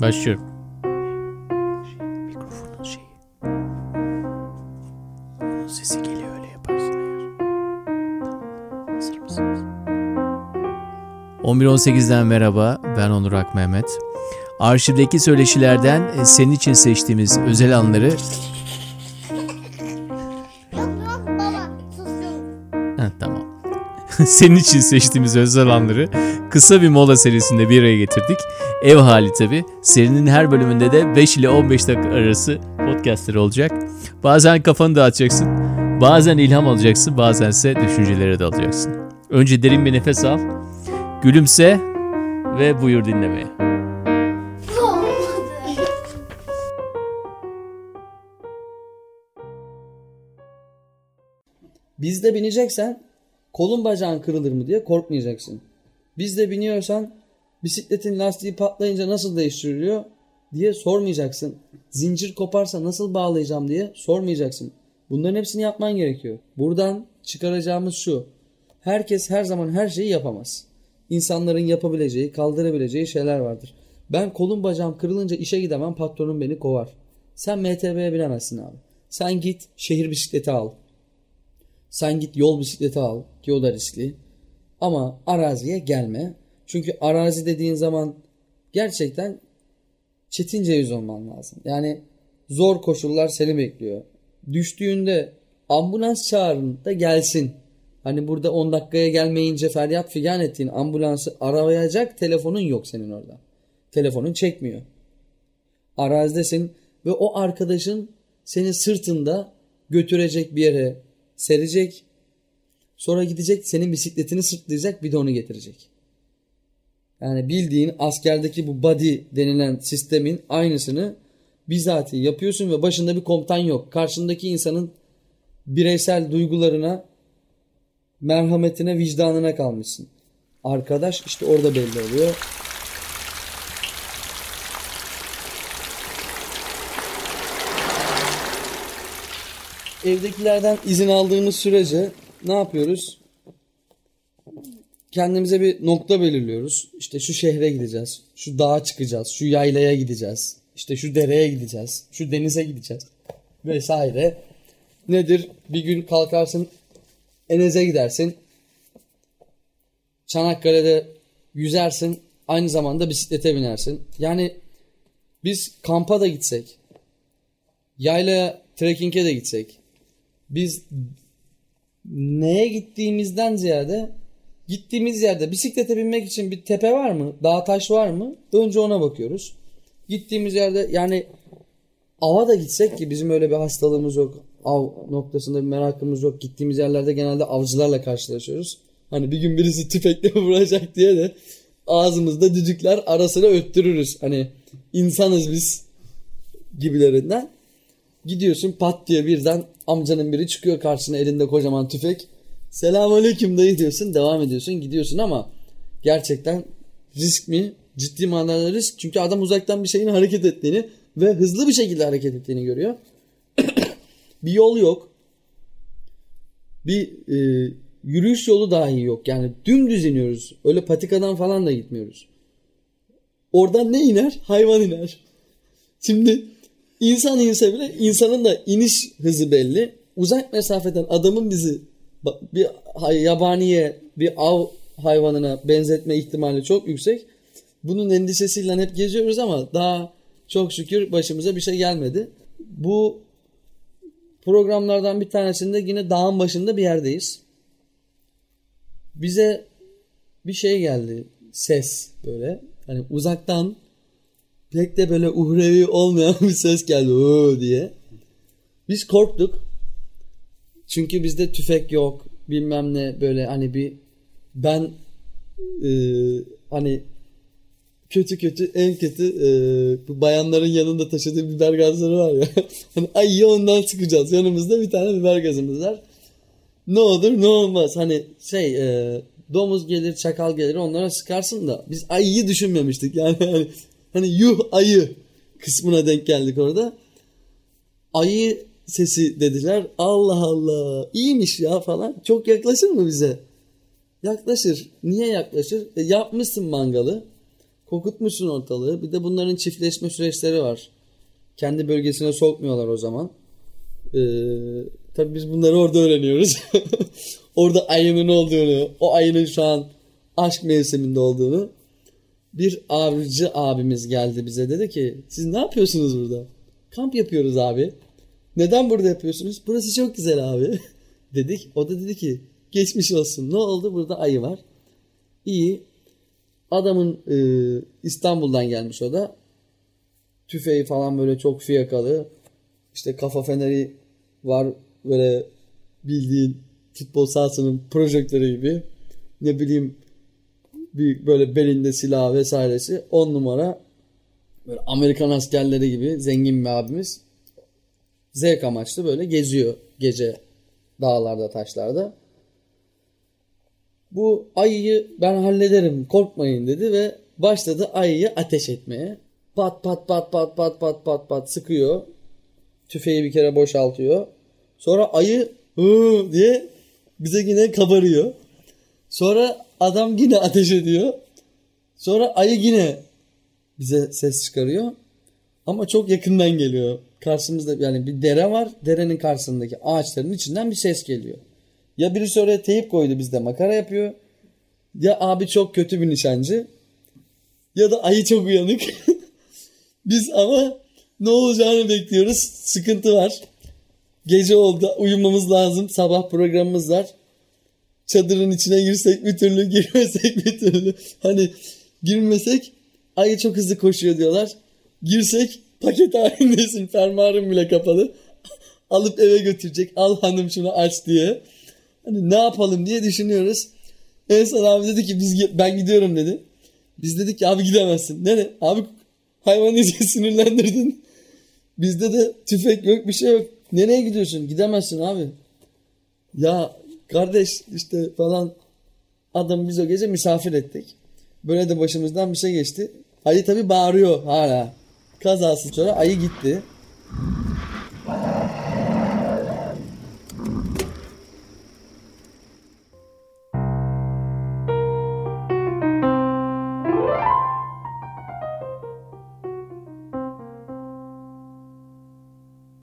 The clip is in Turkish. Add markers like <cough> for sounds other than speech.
Başlıyorum. Mikrofonun şeyi. Onun sesi geliyor öyle yaparsın eğer. Tamam. Hazır mısınız? 11.18'den merhaba. Ben Onur Ak Mehmet. Arşivdeki söyleşilerden e, senin için seçtiğimiz özel anları... <laughs> senin için seçtiğimiz özel anları kısa bir mola serisinde bir araya getirdik. Ev hali tabi. Serinin her bölümünde de 5 ile 15 dakika arası podcastler olacak. Bazen kafanı dağıtacaksın. Bazen ilham alacaksın. Bazense düşüncelere dalacaksın. Önce derin bir nefes al. Gülümse ve buyur dinlemeye. Bizde bineceksen kolun bacağın kırılır mı diye korkmayacaksın. Bizde biniyorsan bisikletin lastiği patlayınca nasıl değiştiriliyor diye sormayacaksın. Zincir koparsa nasıl bağlayacağım diye sormayacaksın. Bunların hepsini yapman gerekiyor. Buradan çıkaracağımız şu. Herkes her zaman her şeyi yapamaz. İnsanların yapabileceği, kaldırabileceği şeyler vardır. Ben kolum bacağım kırılınca işe gidemem patronum beni kovar. Sen MTB'ye binemezsin abi. Sen git şehir bisikleti al. Sen git yol bisikleti al ki o da riskli. Ama araziye gelme. Çünkü arazi dediğin zaman gerçekten çetince yüz olman lazım. Yani zor koşullar seni bekliyor. Düştüğünde ambulans çağırın da gelsin. Hani burada 10 dakikaya gelmeyince feryat figan ettiğin ambulansı arayacak telefonun yok senin orada. Telefonun çekmiyor. Arazidesin ve o arkadaşın seni sırtında götürecek bir yere serecek. Sonra gidecek senin bisikletini sırtlayacak bir de onu getirecek. Yani bildiğin askerdeki bu body denilen sistemin aynısını bizatihi yapıyorsun ve başında bir komutan yok. Karşındaki insanın bireysel duygularına, merhametine, vicdanına kalmışsın. Arkadaş işte orada belli oluyor. Evdekilerden izin aldığımız sürece ne yapıyoruz? Kendimize bir nokta belirliyoruz. İşte şu şehre gideceğiz. Şu dağa çıkacağız. Şu yaylaya gideceğiz. İşte şu dereye gideceğiz. Şu denize gideceğiz. Vesaire. Nedir? Bir gün kalkarsın Enez'e gidersin. Çanakkale'de yüzersin. Aynı zamanda bisiklete binersin. Yani biz kampa da gitsek, yaylaya, trekking'e de gitsek, biz neye gittiğimizden ziyade gittiğimiz yerde bisiklete binmek için bir tepe var mı? Dağ taş var mı? Önce ona bakıyoruz. Gittiğimiz yerde yani ava da gitsek ki bizim öyle bir hastalığımız yok. Av noktasında bir merakımız yok. Gittiğimiz yerlerde genelde avcılarla karşılaşıyoruz. Hani bir gün birisi tüfekle <laughs> vuracak diye de ağzımızda düdükler arasına öttürürüz. Hani insanız biz gibilerinden. Gidiyorsun pat diye birden amcanın biri çıkıyor karşısına elinde kocaman tüfek. Selamünaleyküm dayı diyorsun devam ediyorsun gidiyorsun ama gerçekten risk mi? Ciddi manada risk. Çünkü adam uzaktan bir şeyin hareket ettiğini ve hızlı bir şekilde hareket ettiğini görüyor. <clears throat> bir yol yok. Bir e, yürüyüş yolu dahi yok. Yani dümdüz iniyoruz. Öyle patikadan falan da gitmiyoruz. Oradan ne iner? Hayvan iner. Şimdi insan inse bile insanın da iniş hızı belli. Uzak mesafeden adamın bizi bir yabaniye, bir av hayvanına benzetme ihtimali çok yüksek. Bunun endişesiyle hep geziyoruz ama daha çok şükür başımıza bir şey gelmedi. Bu programlardan bir tanesinde yine dağın başında bir yerdeyiz. Bize bir şey geldi. Ses böyle. Hani uzaktan pek de böyle uhrevi olmayan <laughs> bir ses geldi. Oo diye. Biz korktuk. Çünkü bizde tüfek yok. Bilmem ne böyle hani bir ben e, hani kötü kötü en kötü e, bu bayanların yanında taşıdığı biber gazları var ya. <laughs> hani ay ondan sıkacağız. Yanımızda bir tane biber gazımız var. Ne olur ne olmaz. Hani şey e, domuz gelir çakal gelir onlara sıkarsın da biz ayıyı düşünmemiştik. <laughs> Yani hani, hani yuh ayı kısmına denk geldik orada. Ayı sesi dediler. Allah Allah iyiymiş ya falan. Çok yaklaşır mı bize? Yaklaşır. Niye yaklaşır? E, yapmışsın mangalı. Kokutmuşsun ortalığı. Bir de bunların çiftleşme süreçleri var. Kendi bölgesine sokmuyorlar o zaman. Ee, tabii biz bunları orada öğreniyoruz. <laughs> orada ayının olduğunu, o ayının şu an aşk mevsiminde olduğunu. Bir avcı abimiz geldi bize dedi ki siz ne yapıyorsunuz burada? Kamp yapıyoruz abi. Neden burada yapıyorsunuz? Burası çok güzel abi. <laughs> Dedik. O da dedi ki geçmiş olsun. Ne oldu? Burada ayı var. İyi. Adamın e, İstanbul'dan gelmiş o da. Tüfeği falan böyle çok fiyakalı. İşte kafa feneri var böyle bildiğin futbol sahasının projektörü gibi. Ne bileyim bir böyle belinde silah vesairesi. On numara böyle Amerikan askerleri gibi zengin bir abimiz. Zevk amaçlı böyle geziyor gece dağlarda taşlarda. Bu ayıyı ben hallederim korkmayın dedi ve başladı ayıyı ateş etmeye. Pat pat pat pat pat pat pat pat sıkıyor. Tüfeği bir kere boşaltıyor. Sonra ayı hı diye bize yine kabarıyor. Sonra adam yine ateş ediyor. Sonra ayı yine bize ses çıkarıyor. Ama çok yakından geliyor. Karşımızda yani bir dere var. Derenin karşısındaki ağaçların içinden bir ses geliyor. Ya birisi oraya teyip koydu bizde makara yapıyor. Ya abi çok kötü bir nişancı. Ya da ayı çok uyanık. <laughs> Biz ama ne olacağını bekliyoruz. Sıkıntı var. Gece oldu. Uyumamız lazım. Sabah programımız var. Çadırın içine girsek bir türlü, <laughs> girmesek bir türlü. Hani girmesek ayı çok hızlı koşuyor diyorlar. Girsek paket <laughs> halindesin. Fermuarın bile kapalı. <laughs> Alıp eve götürecek. Al hanım şunu aç diye. Hani ne yapalım diye düşünüyoruz. En son abi dedi ki biz ben gidiyorum dedi. Biz dedik ki abi gidemezsin. Nere? Abi hayvanı iyice sinirlendirdin. Bizde de tüfek yok bir şey yok. Nereye gidiyorsun? Gidemezsin abi. Ya kardeş işte falan adam biz o gece misafir ettik. Böyle de başımızdan bir şey geçti. Ayı tabi bağırıyor hala. Kazasız sonra ayı gitti.